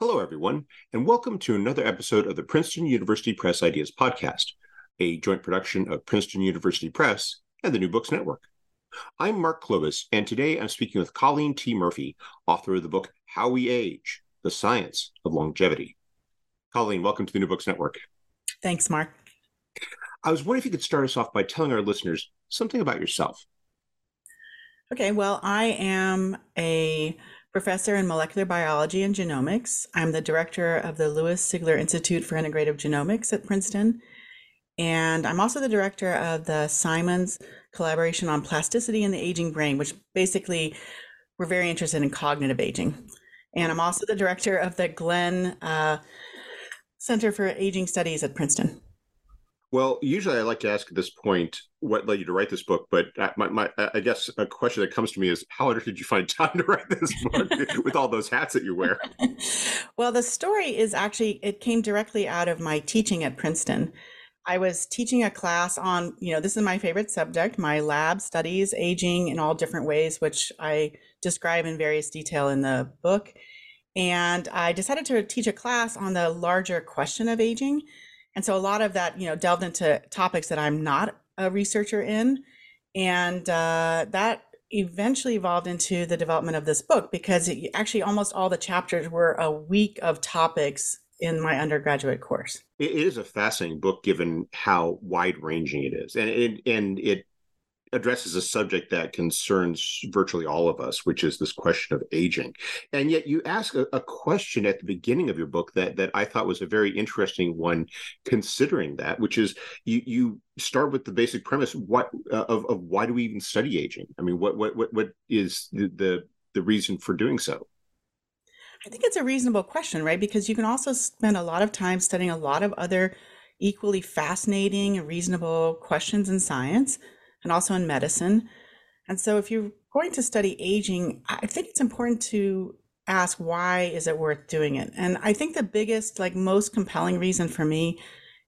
Hello, everyone, and welcome to another episode of the Princeton University Press Ideas Podcast, a joint production of Princeton University Press and the New Books Network. I'm Mark Klobas, and today I'm speaking with Coleen T. Murphy, author of the book How We Age The Science of Longevity. Colleen, welcome to the New Books Network. Thanks, Mark. I was wondering if you could start us off by telling our listeners something about yourself. Okay, well, I am a professor in molecular biology and genomics. I'm the director of the Lewis Sigler Institute for Integrative Genomics at Princeton. And I'm also the director of the Simons collaboration on plasticity in the aging brain, which basically we're very interested in cognitive aging. And I'm also the director of the Glenn uh, Center for Aging Studies at Princeton. Well, usually I like to ask at this point what led you to write this book, but my, my I guess a question that comes to me is how on earth did you find time to write this book with all those hats that you wear? well, the story is actually it came directly out of my teaching at Princeton. I was teaching a class on, you know, this is my favorite subject. My lab studies aging in all different ways, which I describe in various detail in the book. And I decided to teach a class on the larger question of aging and so a lot of that, you know, delved into topics that I'm not a researcher in. And uh, that eventually evolved into the development of this book because it, actually almost all the chapters were a week of topics in my undergraduate course. It is a fascinating book given how wide ranging it is. And it, and it addresses a subject that concerns virtually all of us, which is this question of aging. And yet you ask a, a, question at the beginning of your book that that I thought was a very interesting one, considering that, which is you you start with the basic premise what uh, of of why do we even study aging? I mean, what what what what is the the, the reason for doing so? I think it's a reasonable question, right? Because you can also spend a lot of time studying a lot of other equally fascinating and reasonable questions in science and also in medicine. And so if you're going to study aging, I think it's important to ask why is it worth doing it? And I think the biggest, like most compelling reason for me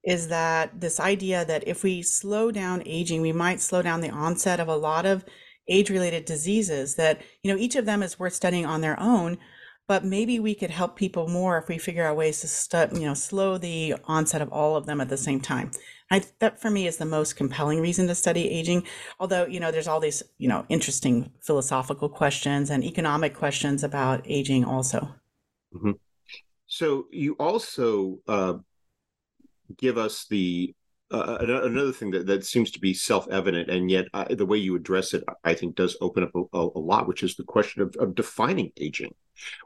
is that this idea that if we slow down aging, we might slow down the onset of a lot of age-related diseases that, you know, each of them is worth studying on their own, but maybe we could help people more if we figure out ways to stu- you know, slow the onset of all of them at the same time. I, that for me is the most compelling reason to study aging. Although, you know, there's all these, you know, interesting philosophical questions and economic questions about aging also. Mm-hmm. So you also uh, give us the uh, another thing that, that seems to be self-evident and yet uh, the way you address it i think does open up a, a lot which is the question of, of, defining aging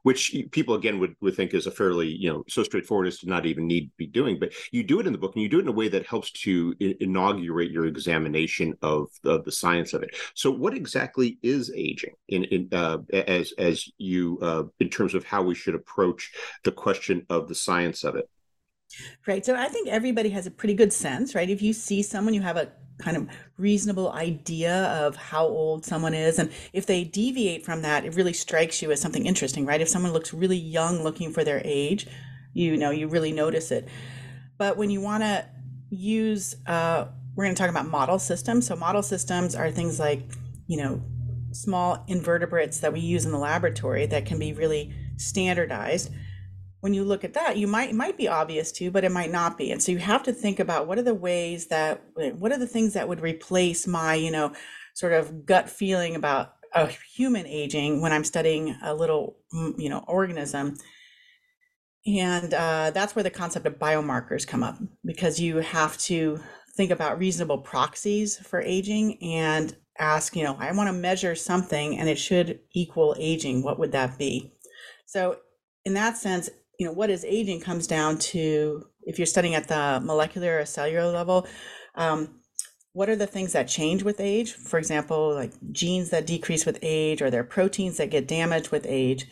which people again would, would think is a fairly you know so straightforward as to not even need to be doing but you do it in the book and you do it in a way that helps to I- inaugurate your examination of, of the science of it. So what exactly is aging in, in uh, as as you uh, in terms of how we should approach the question of the science of it Right. So I think everybody has a pretty good sense, right? If you see someone, you have a kind of reasonable idea of how old someone is. And if they deviate from that, it really strikes you as something interesting, right? If someone looks really young looking for their age, you know, you really notice it. But when you want to use, uh, we're going to talk about model systems. So model systems are things like, you know, small invertebrates that we use in the laboratory that can be really standardized when you look at that, you might might be obvious to you, but it might not be. And so you have to think about what are the ways that what are the things that would replace my, you know, sort of gut feeling about a human aging when I'm studying a little, mm, you know, organism. And uh, that's where the concept of biomarkers come up because you have to think about reasonable proxies for aging and ask, you know, I want to measure something and it should equal aging. What would that be? So, in that sense, you know, what is aging comes down to if you're studying at the molecular or cellular level, um, what are the things that change with age? For example, like genes that decrease with age, or there are proteins that get damaged with age.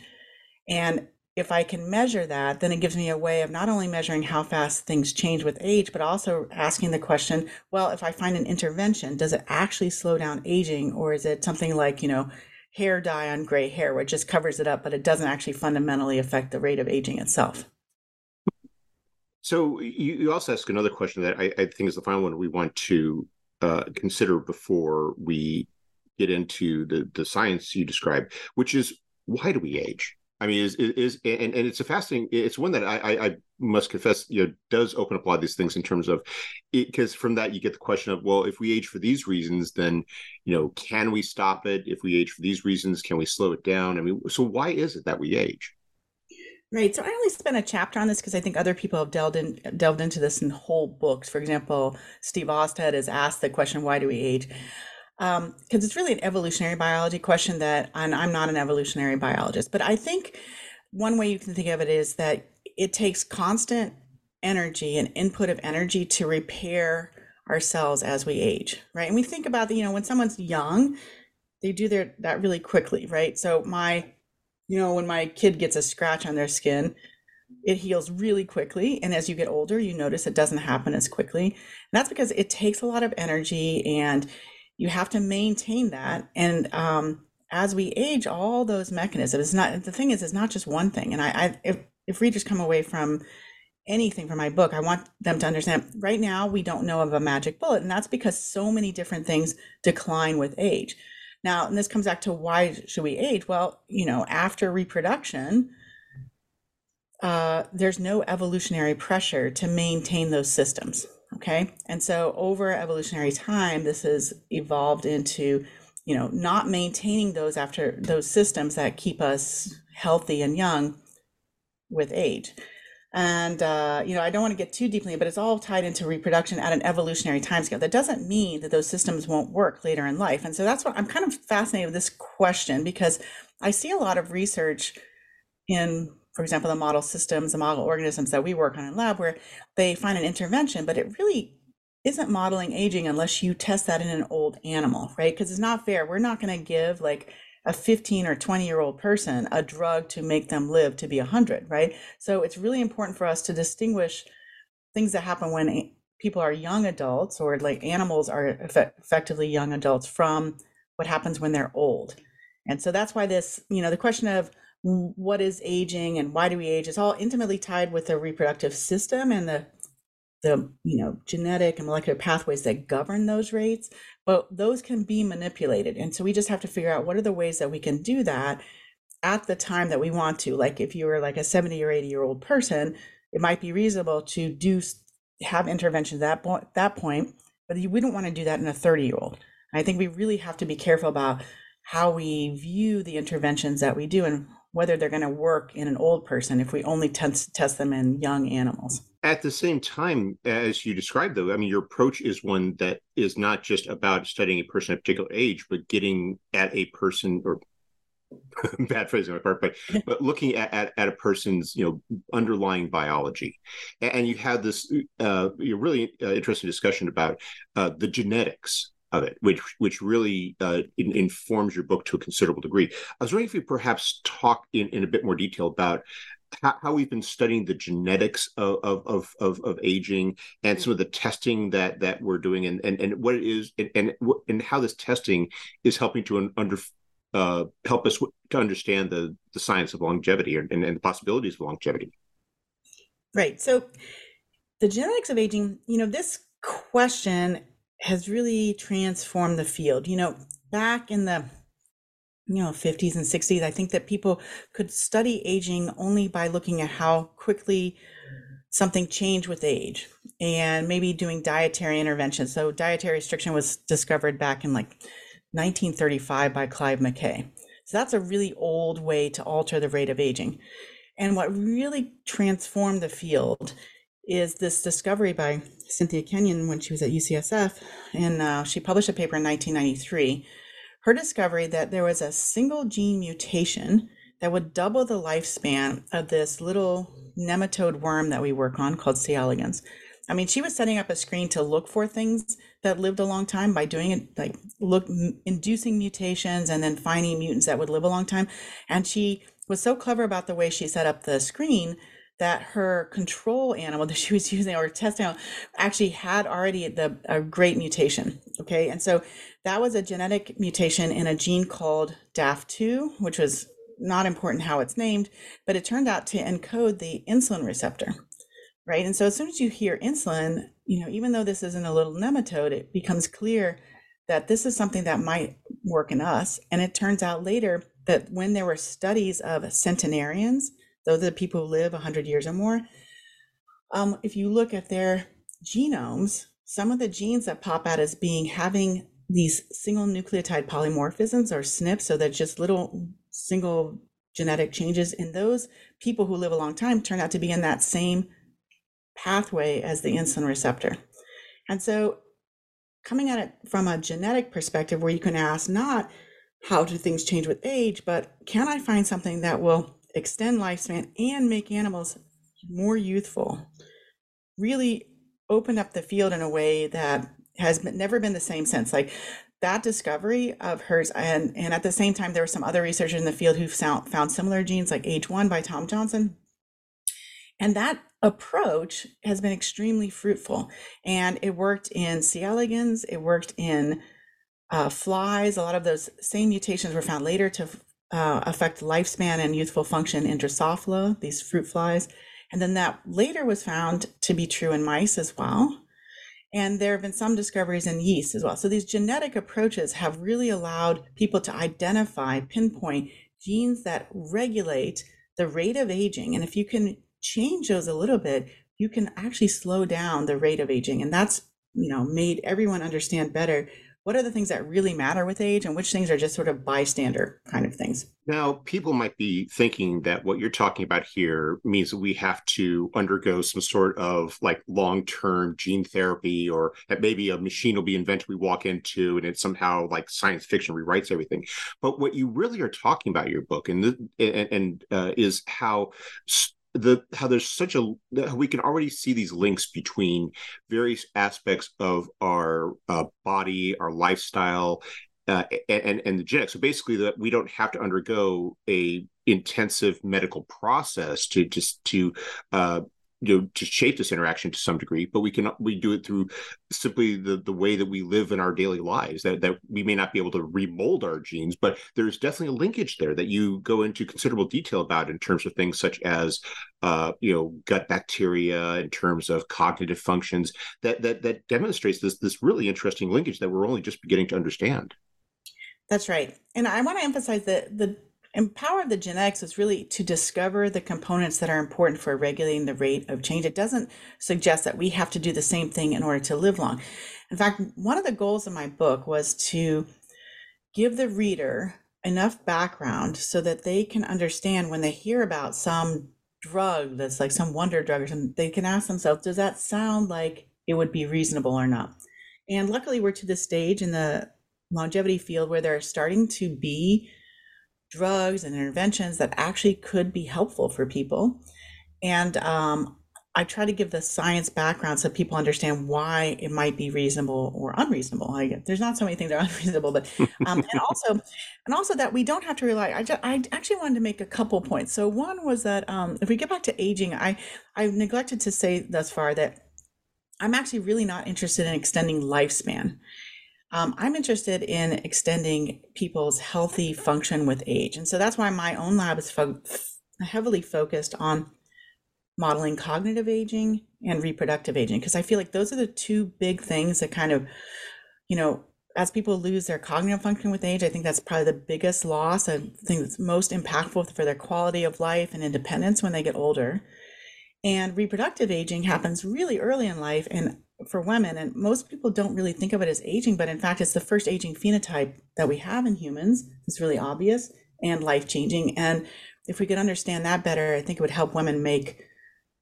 And if I can measure that, then it gives me a way of not only measuring how fast things change with age, but also asking the question well, if I find an intervention, does it actually slow down aging? Or is it something like, you know, hair dye on gray hair, it just covers it up, but it doesn't actually fundamentally affect the rate of aging itself? So you, you also ask another question that I, I, think is the final one we want to uh, consider before we get into the, the science you described, which is why do we age? I mean, is is, and, and it's a fascinating. It's one that I, I, must confess, you know, does open up a lot of these things in terms of, because from that you get the question of, well, if we age for these reasons, then, you know, can we stop it? If we age for these reasons, can we slow it down? I mean, so why is it that we age? Right. So I only spent a chapter on this because I think other people have delved in delved into this in whole books. For example, Steve Austad has asked the question, "Why do we age?" Because um, it's really an evolutionary biology question that, and I'm not an evolutionary biologist, but I think one way you can think of it is that it takes constant energy and input of energy to repair ourselves as we age, right? And we think about the, you know, when someone's young, they do their that really quickly, right? So my, you know, when my kid gets a scratch on their skin, it heals really quickly. And as you get older, you notice it doesn't happen as quickly. And that's because it takes a lot of energy and you have to maintain that. And um, as we age all those mechanisms it's not the thing is it's not just one thing. And i, I if, if readers come away from anything from my book i want them to understand right now we don't know of a magic bullet. And that's because so many different things decline with age. Now and this comes back to why should we age? Well you know after reproduction uh, there's no evolutionary pressure to maintain those systems Okay. And so over evolutionary time, this has evolved into, you know, not maintaining those after those systems that keep us healthy and young with age. And, uh, you know, I don't want to get too deeply, but it's all tied into reproduction at an evolutionary timescale. That doesn't mean that those systems won't work later in life. And so that's what I'm kind of fascinated with this question because I see a lot of research in for example, the model systems, the model organisms that we work on in lab, where they find an intervention, but it really isn't modeling aging unless you test that in an old animal, right? Because it's not fair. We're not going to give like a 15 or 20 year old person a drug to make them live to be 100, right? So it's really important for us to distinguish things that happen when people are young adults or like animals are effect- effectively young adults from what happens when they're old. And so that's why this, you know, the question of what is aging and why do we age is all intimately tied with the reproductive system and the the you know genetic and molecular pathways that govern those rates but those can be manipulated. And so we just have to figure out what are the ways that we can do that at the time that we want to. Like if you were like a 70 or 80 year old person it might be reasonable to do have interventions at that point that point but we don't want to do that in a 30 year old. I think we really have to be careful about how we view the interventions that we do and whether they're going to work in an old person if we only test, test them in young animals. At the same time, as you described, though, I mean, your approach is one that is not just about studying a person at a particular age, but getting at a person or bad phrasing on my part, but but looking at, at, at, a person's you know underlying biology, and you had this uh, really uh, interesting discussion about uh, the genetics of it, which which really uh, in, informs your book to a considerable degree. I was wondering if you perhaps talk in, in a bit more detail about how, how we've been studying the genetics of, of of, of aging and some of the testing that that we're doing, and and, and what it is, and, and and how this testing is helping to under uh, help us to understand the the science of longevity and, and the possibilities of longevity. Right. So the genetics of aging, you know, this question has really transformed the field. You know, back in the you know 50s and 60s, I think that people could study aging only by looking at how quickly something changed with age and maybe doing dietary intervention. So dietary restriction was discovered back in like 1935 by Clive McCay. So that's a really old way to alter the rate of aging. And what really transformed the field is this discovery by Cynthia Kenyon when she was at UCSF, and uh, she published a paper in 1993. Her discovery that there was a single gene mutation that would double the lifespan of this little nematode worm that we work on called C. elegans. I mean, she was setting up a screen to look for things that lived a long time by doing it, like look inducing mutations and then finding mutants that would live a long time. And she was so clever about the way she set up the screen that her control animal that she was using or test animal actually had already the a great mutation. Okay, and so that was a genetic mutation in a gene called DAF2, which was not important how it's named, but it turned out to encode the insulin receptor. Right. And so as soon as you hear insulin, you know, even though this isn't a little nematode, it becomes clear that this is something that might work in us. And it turns out later that when there were studies of centenarians, those are the people who live 100 years or more. Um, if you look at their genomes, some of the genes that pop out as being having these single nucleotide polymorphisms or SNPs, so they're just little single genetic changes in those people who live a long time turn out to be in that same pathway as the insulin receptor. And so coming at it from a genetic perspective where you can ask not how do things change with age, but can I find something that will extend lifespan and make animals more youthful really opened up the field in a way that has been, never been the same since. Like that discovery of hers and and at the same time there were some other researchers in the field who found, found similar genes like age-1 by tom johnson. And that approach has been extremely fruitful. And it worked in c elegans it worked in uh, flies. A lot of those same mutations were found later to uh, affect lifespan and youthful function in Drosophila, these fruit flies. And then that later was found to be true in mice as well. And there have been some discoveries in yeast as well. So these genetic approaches have really allowed people to identify, pinpoint genes that regulate the rate of aging. And if you can change those a little bit, you can actually slow down the rate of aging. And that's, you know, made everyone understand better what are the things that really matter with age and which things are just sort of bystander kind of things? Now people might be thinking that what you're talking about here means that we have to undergo some sort of like long-term gene therapy or that maybe a machine will be invented we walk into and it somehow like science fiction rewrites everything. But what you really are talking about your book and and, and uh, is how the how there's such a we can already see these links between various aspects of our uh, body, our lifestyle, uh, and and the genetics. So basically, that we don't have to undergo a intensive medical process to just to uh, you know to shape this interaction to some degree but we can we do it through simply the the way that we live in our daily lives that that we may not be able to remold our genes but there's definitely a linkage there that you go into considerable detail about in terms of things such as uh, you know gut bacteria in terms of cognitive functions that that that demonstrates this this really interesting linkage that we're only just beginning to understand. That's right. And i want to emphasize that the and power of the genetics is really to discover the components that are important for regulating the rate of change. It doesn't suggest that we have to do the same thing in order to live long. In fact, one of the goals of my book was to give the reader enough background so that they can understand when they hear about some drug that's like some wonder drug or something, they can ask themselves, does that sound like it would be reasonable or not? And luckily, we're to the stage in the longevity field where they're starting to be drugs and interventions that actually could be helpful for people. And um, I try to give the science background so people understand why it might be reasonable or unreasonable. I, there's not so many things that are unreasonable, but um, and also and also that we don't have to rely. I, just, I actually wanted to make a couple points. So one was that um, if we get back to aging, I I neglected to say thus far that I'm actually really not interested in extending lifespan. Um, I'm interested in extending people's healthy function with age. And so that's why my own lab is fo- heavily focused on modeling cognitive aging and reproductive aging, because I feel like those are the two big things that kind of, you know, as people lose their cognitive function with age, I think that's probably the biggest loss. I think that's most impactful for their quality of life and independence when they get older. And reproductive aging happens really early in life. And for women and most people don't really think of it as aging but in fact it's the first aging phenotype that we have in humans. It's really obvious and life changing and if we could understand that better i think it would help women make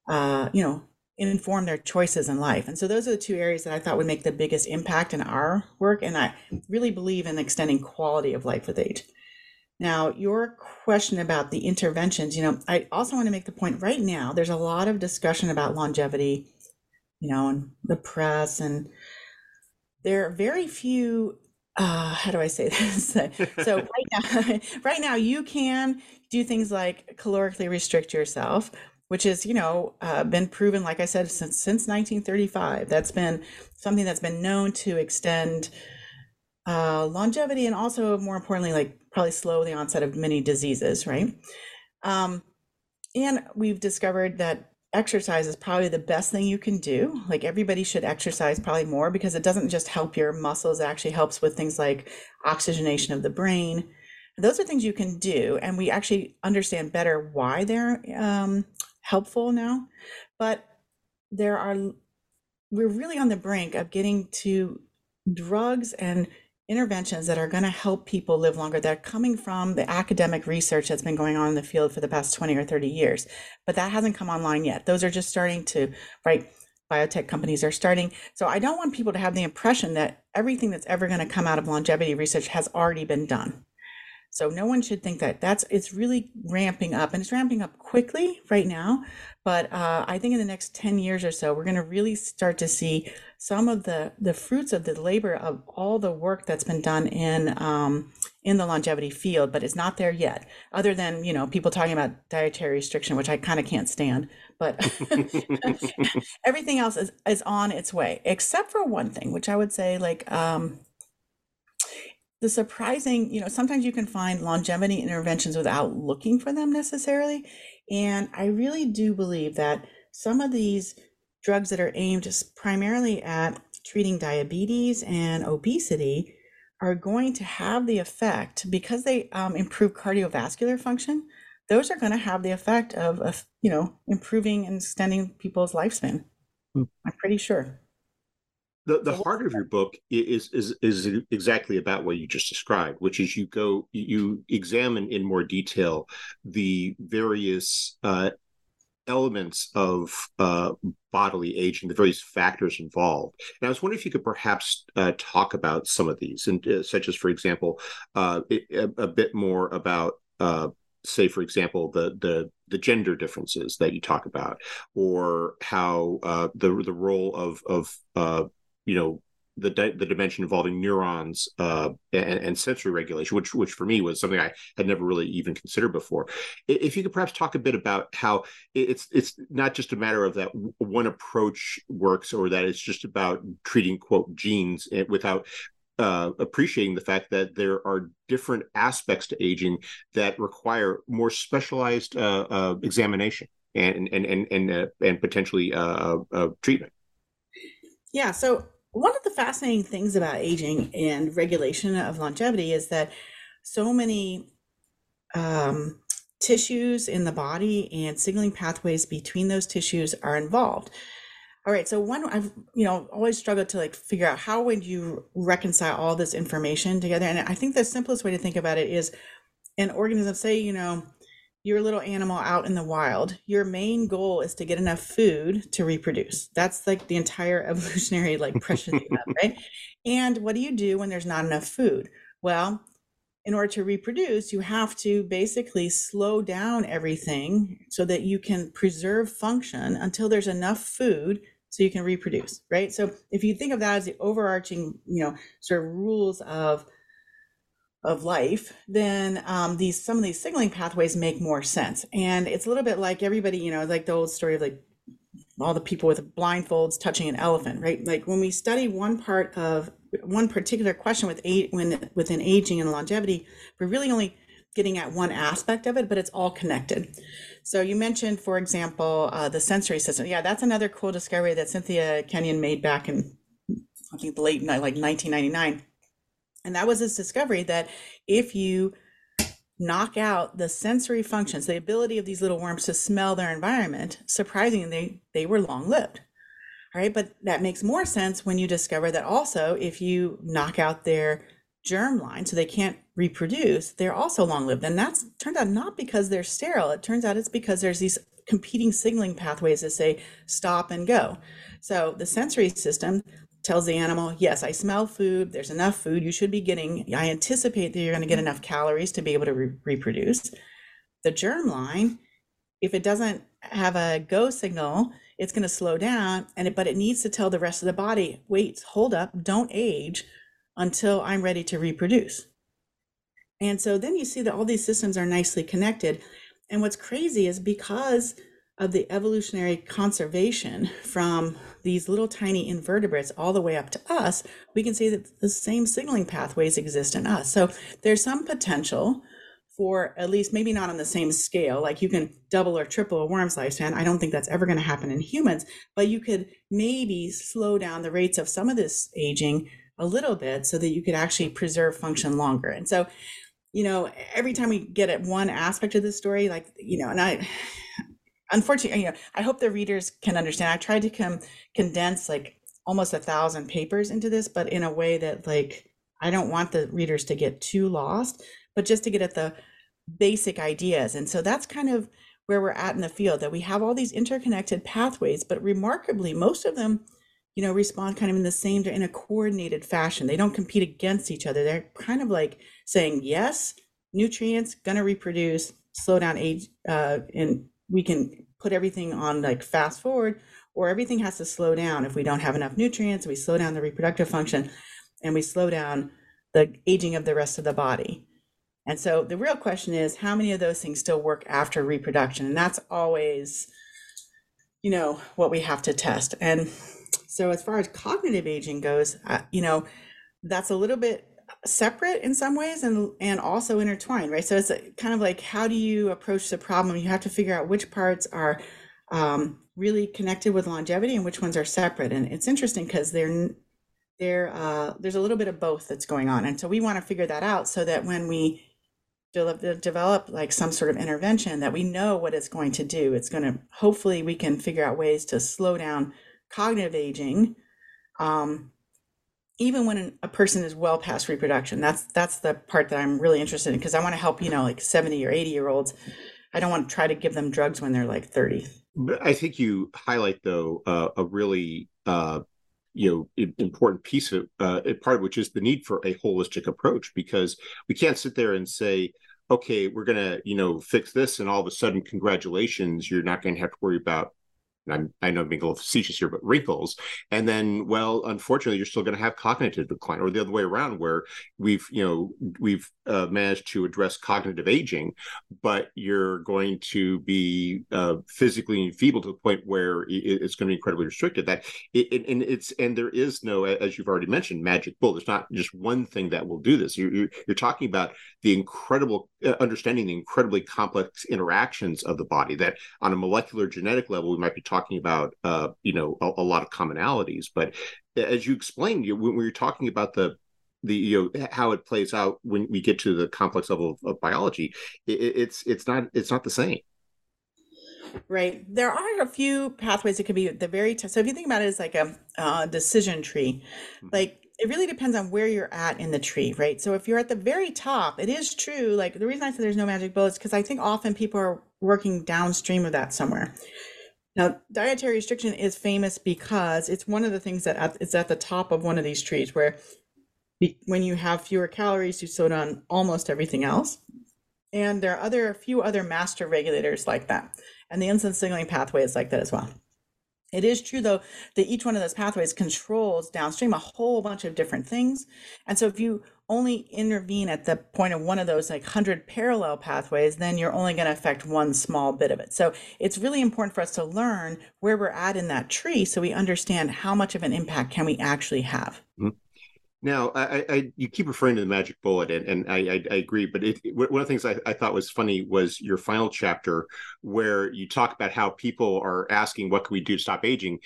uh, you know inform their choices in life. And so those are the two areas that i thought would make the biggest impact in our work and i really believe in extending quality of life with age. Now your question about the interventions you know i also want to make the point right now there's a lot of discussion about longevity you know, and the press, and there are very few. Uh, how do I say this? so right now, right now, you can do things like calorically restrict yourself, which is, you know, uh, been proven, like I said, since since 1935. That's been something that's been known to extend uh, longevity and also, more importantly, like probably slow the onset of many diseases, right? Um, and we've discovered that exercise is probably the best thing you can do. Like everybody should exercise probably more because it doesn't just help your muscles, it actually helps with things like oxygenation of the brain. Those are things you can do, and we actually understand better why they're um, helpful now. But there are, we're really on the brink of getting to drugs and interventions that are going to help people live longer that are coming from the academic research that's been going on in the field for the past 20 or 30 years. But that hasn't come online yet. Those are just starting to right biotech companies are starting. So i don't want people to have the impression that everything that's ever going to come out of longevity research has already been done so no one should think that that's it's really ramping up and it's ramping up quickly right now but uh, i think in the next 10 years or so we're going to really start to see some of the the fruits of the labor of all the work that's been done in um, in the longevity field, but it's not there yet. Other than you know people talking about dietary restriction, which I kind of can't stand, but everything else is is on its way, except for one thing, which I would say like. Um, the surprising, you know, sometimes you can find longevity interventions without looking for them necessarily. And I really do believe that some of these drugs that are aimed primarily at treating diabetes and obesity are going to have the effect because they um, improve cardiovascular function those are going to have the effect of, of you know improving and extending people's lifespan hmm. i'm pretty sure the, the heart of your book is is is exactly about what you just described which is you go you examine in more detail the various uh, elements of uh, bodily aging, the various factors involved. And I was wondering if you could perhaps uh, talk about some of these, and uh, such as, for example, uh, a, a, bit more about, uh, say, for example, the the the gender differences that you talk about, or how uh, the the role of of you know the di- the dimension involving neurons uh, and, and, sensory regulation, which which for me was something I had never really even considered before. If you could perhaps talk a bit about how it's it's not just a matter of that one approach works, or that it's just about treating quote genes eh, without uh, appreciating the fact that there are different aspects to aging that require more specialized uh, uh examination and and and and uh, and potentially uh, treatment. Yeah. So one of the fascinating things about aging and regulation of longevity is that so many um, tissues in the body and signaling pathways between those tissues are involved. All right, so one I've you know always struggled to like figure out how would you reconcile all this information together, and I think the simplest way to think about it is an organism. Say you know your little animal out in the wild, your main goal is to get enough food to reproduce. That's like the entire evolutionary like pressure you have, right? And what do you do when there's not enough food? Well, in order to reproduce, you have to basically slow down everything so that you can preserve function until there's enough food so you can reproduce, right? So if you think of that as the overarching, you know, sort of rules of of life, then um, these some of these signaling pathways make more sense. And it's a little bit like everybody, you know, like the old story of like all the people with blindfolds touching an elephant, right? Like when we study one part of one particular question with eight when within aging and longevity, we're really only getting at one aspect of it, but it's all connected. So you mentioned, for example, uh, the sensory system. Yeah, that's another cool discovery that Cynthia Kenyon made back in I think the late like 1999 and that was his discovery that if you knock out the sensory functions, the ability of these little worms to smell their environment, surprisingly, they, were long lived. All right, but that makes more sense when you discover that also if you knock out their germ line so they can't reproduce, they're also long lived. And that's turned out not because they're sterile, it turns out it's because there's these competing signaling pathways that say stop and go. So the sensory system tells the animal, yes, I smell food. There's enough food you should be getting. I anticipate that you're going to get enough calories to be able to re- reproduce. The germ line, if it doesn't have a go signal, it's going to slow down and it, but it needs to tell the rest of the body, wait, hold up, don't age until I'm ready to reproduce. And so then you see that all these systems are nicely connected. And what's crazy is because of the evolutionary conservation from these little tiny invertebrates all the way up to us, we can see that the same signaling pathways exist in us. So there's some potential for at least maybe not on the same scale, like you can double or triple a worm's lifespan. I don't think that's ever going to happen in humans, but you could maybe slow down the rates of some of this aging a little bit so that you could actually preserve function longer. And so, you know, every time we get at one aspect of the story, like, you know, and I, unfortunately, you know, I hope the readers can understand. I tried to come condense like almost a thousand papers into this, but in a way that like I don't want the readers to get too lost, but just to get at the basic ideas. And so that's kind of where we're at in the field that we have all these interconnected pathways, but remarkably, most of them, you know, respond kind of in the same in a coordinated fashion. They don't compete against each other. They're kind of like saying, yes, nutrients gonna reproduce, slow down age, uh, and we can put everything on like fast forward, or everything has to slow down if we don't have enough nutrients. We slow down the reproductive function, and we slow down the aging of the rest of the body. And so the real question is how many of those things still work after reproduction? And that's always, you know, what we have to test. And so as far as cognitive aging goes, uh, you know, that's a little bit separate in some ways and and also intertwined, right? So it's kind of like how do you approach the problem? You have to figure out which parts are um, really connected with longevity and which ones are separate. And it's interesting because they're they're uh, there's a little bit of both that's going on, and so we want to figure that out so that when we develop, develop like some sort of intervention that we know what it's going to do. It's going to hopefully we can figure out ways to slow down cognitive aging, um, even when a person is well past reproduction. That's that's the part that I'm really interested in because I want to help you know like 70 or 80 year olds. I don't want to try to give them drugs when they're like 30. But I think you highlight though uh, a really uh, you know important piece of uh, part of which is the need for a holistic approach because we can't sit there and say okay we're going to you know fix this and all of a sudden congratulations you're not going to have to worry about I'm, I know I'm being a little facetious here, but wrinkles. And then, well, unfortunately, you're still going to have cognitive decline, or the other way around, where we've, you know, we've uh, managed to address cognitive aging, but you're going to be uh, physically enfeebled to the point where it's going to be incredibly restricted. That it, and it's and there is no, as you've already mentioned, magic bullet. There's not just one thing that will do this. You're, you're, you're talking about the incredible uh, understanding the incredibly complex interactions of the body. That on a molecular genetic level, we might be talking about uh, you know a, a, lot of commonalities. But as you explained, you, when we were talking about the the you know how it plays out when we get to the complex level of, of biology, it, it's it's not it's not the same. Right. There are a few pathways that could be the very t- so if you think about it as like a uh, decision tree, mm-hmm. like it really depends on where you're at in the tree, right? So if you're at the very top, it is true. Like the reason I say there's no magic bullets because I think often people are working downstream of that somewhere. Now, dietary restriction is famous because it's one of the things that at, it's at the top of one of these trees where when you have fewer calories, you slow down almost everything else. And there are other a few other master regulators like that. And the insulin signaling pathway is like that as well. It is true, though, that each one of those pathways controls downstream a whole bunch of different things. And so if you only intervene at the point of one of those like 100 parallel pathways, then you're only going to affect one small bit of it. So it's really important for us to learn where we're at in that tree so we understand how much of an impact can we actually have. Mm-hmm. Now, I, I, you keep referring to the magic bullet, and, and I, I, agree. But it, one of the things I, I, thought was funny was your final chapter, where you talk about how people are asking, "What can we do to stop aging?"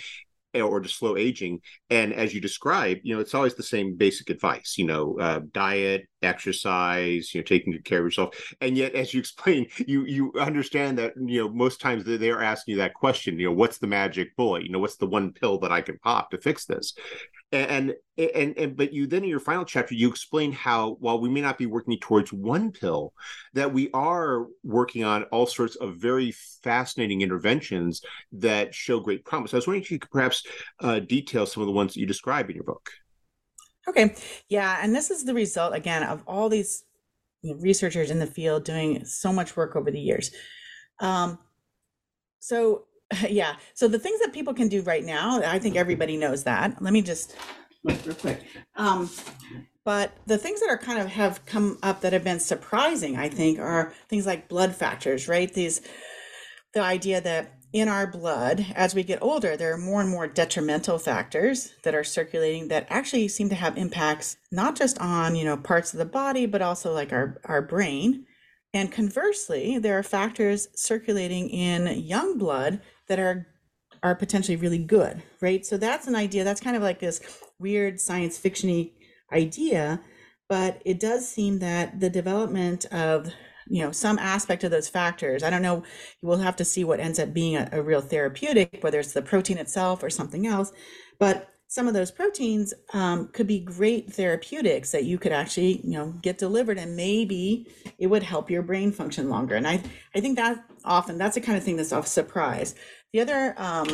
Or to slow aging. And as you describe, you know, it's always the same basic advice. You know, uh, diet, exercise, you know, taking good care of yourself. And yet, as you explain, you you understand that you know most times they are asking you that question. You know, what's the magic bullet? You know, what's the one pill that I can pop to fix this? And and and but you then in your final chapter you explain how while we may not be working towards one pill that we are working on all sorts of very fascinating interventions that show great promise. I was wondering if you could perhaps uh, detail some of the ones that you describe in your book. Okay. Yeah and this is the result again of all these researchers in the field doing so much work over the years. Um, so yeah. So the things that people can do right now, I think everybody knows that. Let me just look real quick. Um, But the things that are kind of have come up that have been surprising, I think, are things like blood factors, right? These, the idea that in our blood, as we get older, there are more and more detrimental factors that are circulating that actually seem to have impacts not just on, you know, parts of the body, but also like our, our brain. And conversely, there are factors circulating in young blood that are are potentially really good, right? So that's an idea. That's kind of like this weird science fictiony idea, but it does seem that the development of you know some aspect of those factors i don't know we'll have to see what ends up being a, a real therapeutic whether it's the protein itself or something else but some of those proteins um, could be great therapeutics that you could actually you know get delivered and maybe it would help your brain function longer and i i think that often that's the kind of thing that's a surprise the other um,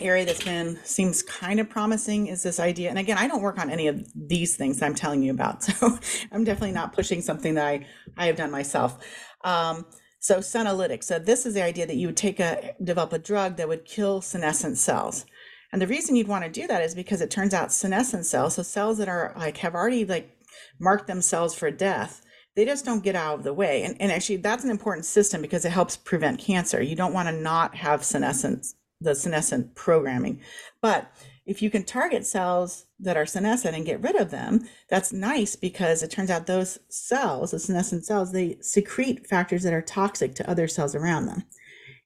area that's been seems kind of promising is this idea and again i don't work on any of these things i'm telling you about so i'm definitely not pushing something that i i have done myself. Um, so senolytics so this is the idea that you would take a develop a drug that would kill senescent cells. And the reason you'd want to do that is because it turns out senescent cells so cells that are like have already like marked themselves for death they just don't get out of the way and, and actually that's an important system because it helps prevent cancer you don't want to not have senescent the senescent programming. But if you can target cells that are senescent and get rid of them, that's nice because it turns out those cells, the senescent cells, they secrete factors that are toxic to other cells around them.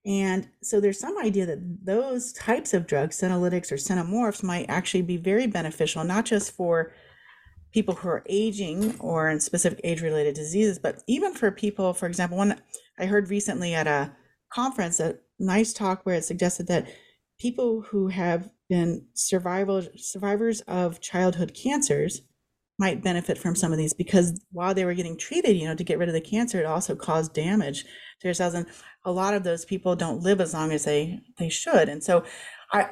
And so there's some idea that those types of drugs, senolytics or senomorphs, might actually be very beneficial, not just for people who are aging or in specific age related diseases, but even for people, for example, one I heard recently at a conference a nice talk where it suggested that people who have been survival survivors of childhood cancers might benefit from some of these because while they were getting treated, you know, to get rid of the cancer, it also caused damage to their cells. And a lot of those people don't live as long as they they should. And so I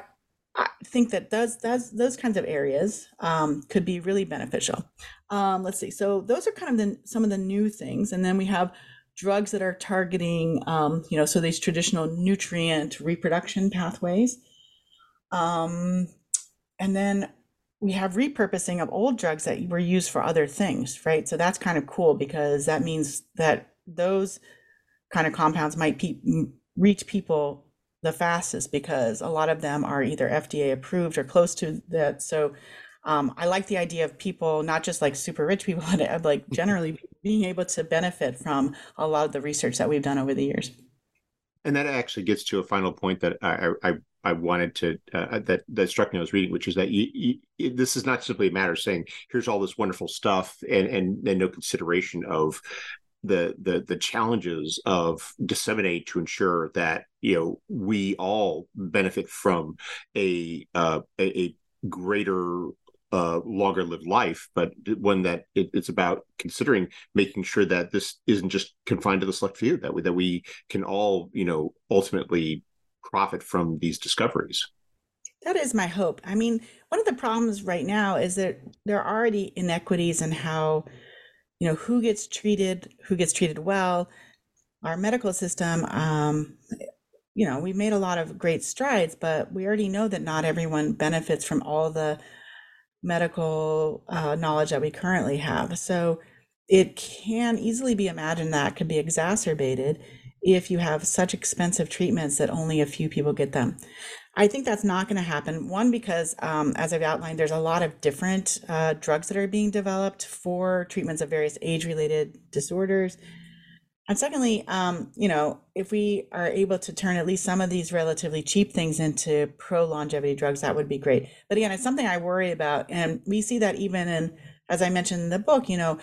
I think that those those those kinds of areas um, could be really beneficial. Um, let's see. So those are kind of the, some of the new things, and then we have drugs that are targeting, um, you know, so these traditional nutrient reproduction pathways. Um, and then we have repurposing of old drugs that were used for other things, right? So that's kind of cool because that means that those kind of compounds might pe- reach people the fastest because a lot of them are either FDA approved or close to that. So um, I like the idea of people, not just like super rich people, but like generally being able to benefit from a lot of the research that we've done over the years. And that actually gets to a final point that I I, I wanted to uh, that that struck me I was reading, which is that you, you, this is not simply a matter of saying here's all this wonderful stuff and and, and no consideration of the the the challenges of disseminate to ensure that you know we all benefit from a uh, a, a greater uh, longer lived life, but one that it, it's about considering making sure that this isn't just confined to the select few that we, that we can all you know ultimately profit from these discoveries. That is my hope. I mean, one of the problems right now is that there are already inequities in how you know who gets treated, who gets treated well. Our medical system, um, you know, we've made a lot of great strides, but we already know that not everyone benefits from all the medical uh, knowledge that we currently have. So it can easily be imagined that could be exacerbated if you have such expensive treatments that only a few people get them. I think that's not going to happen. One, because um, as I've outlined, there's a lot of different uh, drugs that are being developed for treatments of various age related disorders. And secondly, um, you know, if we are able to turn at least some of these relatively cheap things into pro longevity drugs, that would be great. But again, it's something I worry about. And we see that even in, as I mentioned in the book, you know,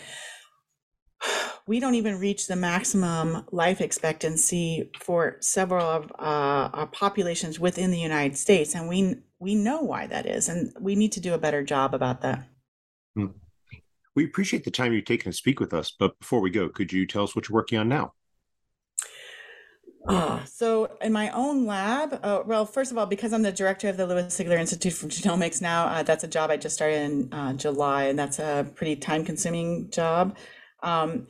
we don't even reach the maximum life expectancy for several of uh, our populations within the United States. And we, we know why that is. And we need to do a better job about that. Hmm. We appreciate the time you've taken to speak with us. But before we go, could you tell us what you're working on now? Uh, so in my own lab, uh, well, first of all, because I'm the director of the Lewis Sigler Institute for Genomics now, uh, that's a job I just started in uh, July, and that's a pretty time-consuming job. Um,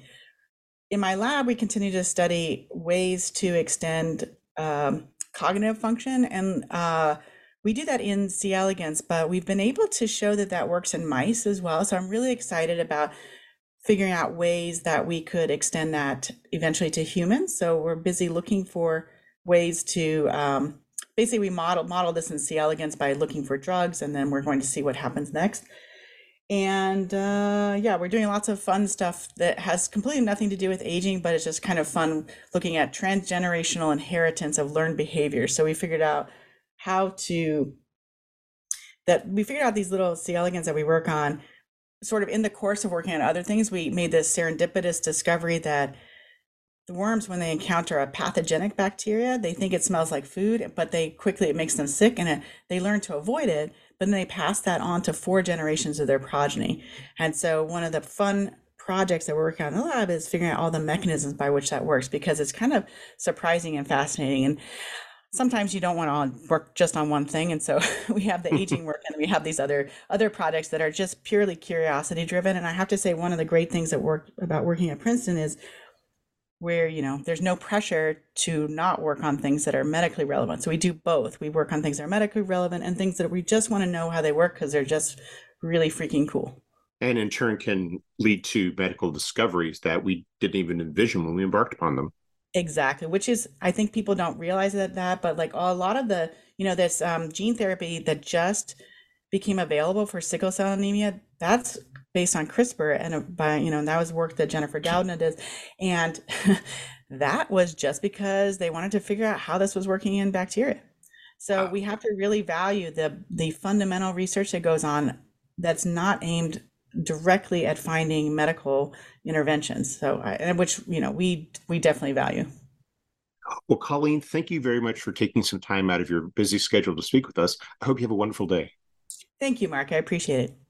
in my lab, we continue to study ways to extend um, cognitive function, and uh, we do that in C. elegans, but we've been able to show that that works in mice as well. So I'm really excited about figuring out ways that we could extend that eventually to humans. So we're busy looking for ways to um, basically we model model this in C. elegans by looking for drugs, and then we're going to see what happens next. And uh, yeah, we're doing lots of fun stuff that has completely nothing to do with aging, but it's just kind of fun looking at transgenerational inheritance of learned behavior. So we figured out how to that we figured out these little C. elegans that we work on sort of in the course of working on other things, we made this serendipitous discovery that the worms, when they encounter a pathogenic bacteria, they think it smells like food, but they quickly, it makes them sick and it, they learn to avoid it. But then they pass that on to four generations of their progeny. And so one of the fun projects that we're working on in the lab is figuring out all the mechanisms by which that works because it's kind of surprising and fascinating. And sometimes you don't want to work just on one thing and so we have the aging work and we have these other other projects that are just purely curiosity driven and i have to say one of the great things that work about working at princeton is where you know there's no pressure to not work on things that are medically relevant. So we do both. We work on things that are medically relevant and things that we just want to know how they work because they're just really freaking cool. And in turn can lead to medical discoveries that we didn't even envision when we embarked upon them. Exactly, which is I think people don't realize that that, but like a lot of the you know this um, gene therapy that just became available for sickle cell anemia, that's based on CRISPR and uh, by you know that was work that Jennifer Doudna does, and that was just because they wanted to figure out how this was working in bacteria. So wow. we have to really value the the fundamental research that goes on that's not aimed directly at finding medical interventions. So, I, which you know we we definitely value. Well, Coleen, thank you very much for taking some time out of your busy schedule to speak with us. I hope you have a wonderful day. Thank you, Mark. I appreciate it.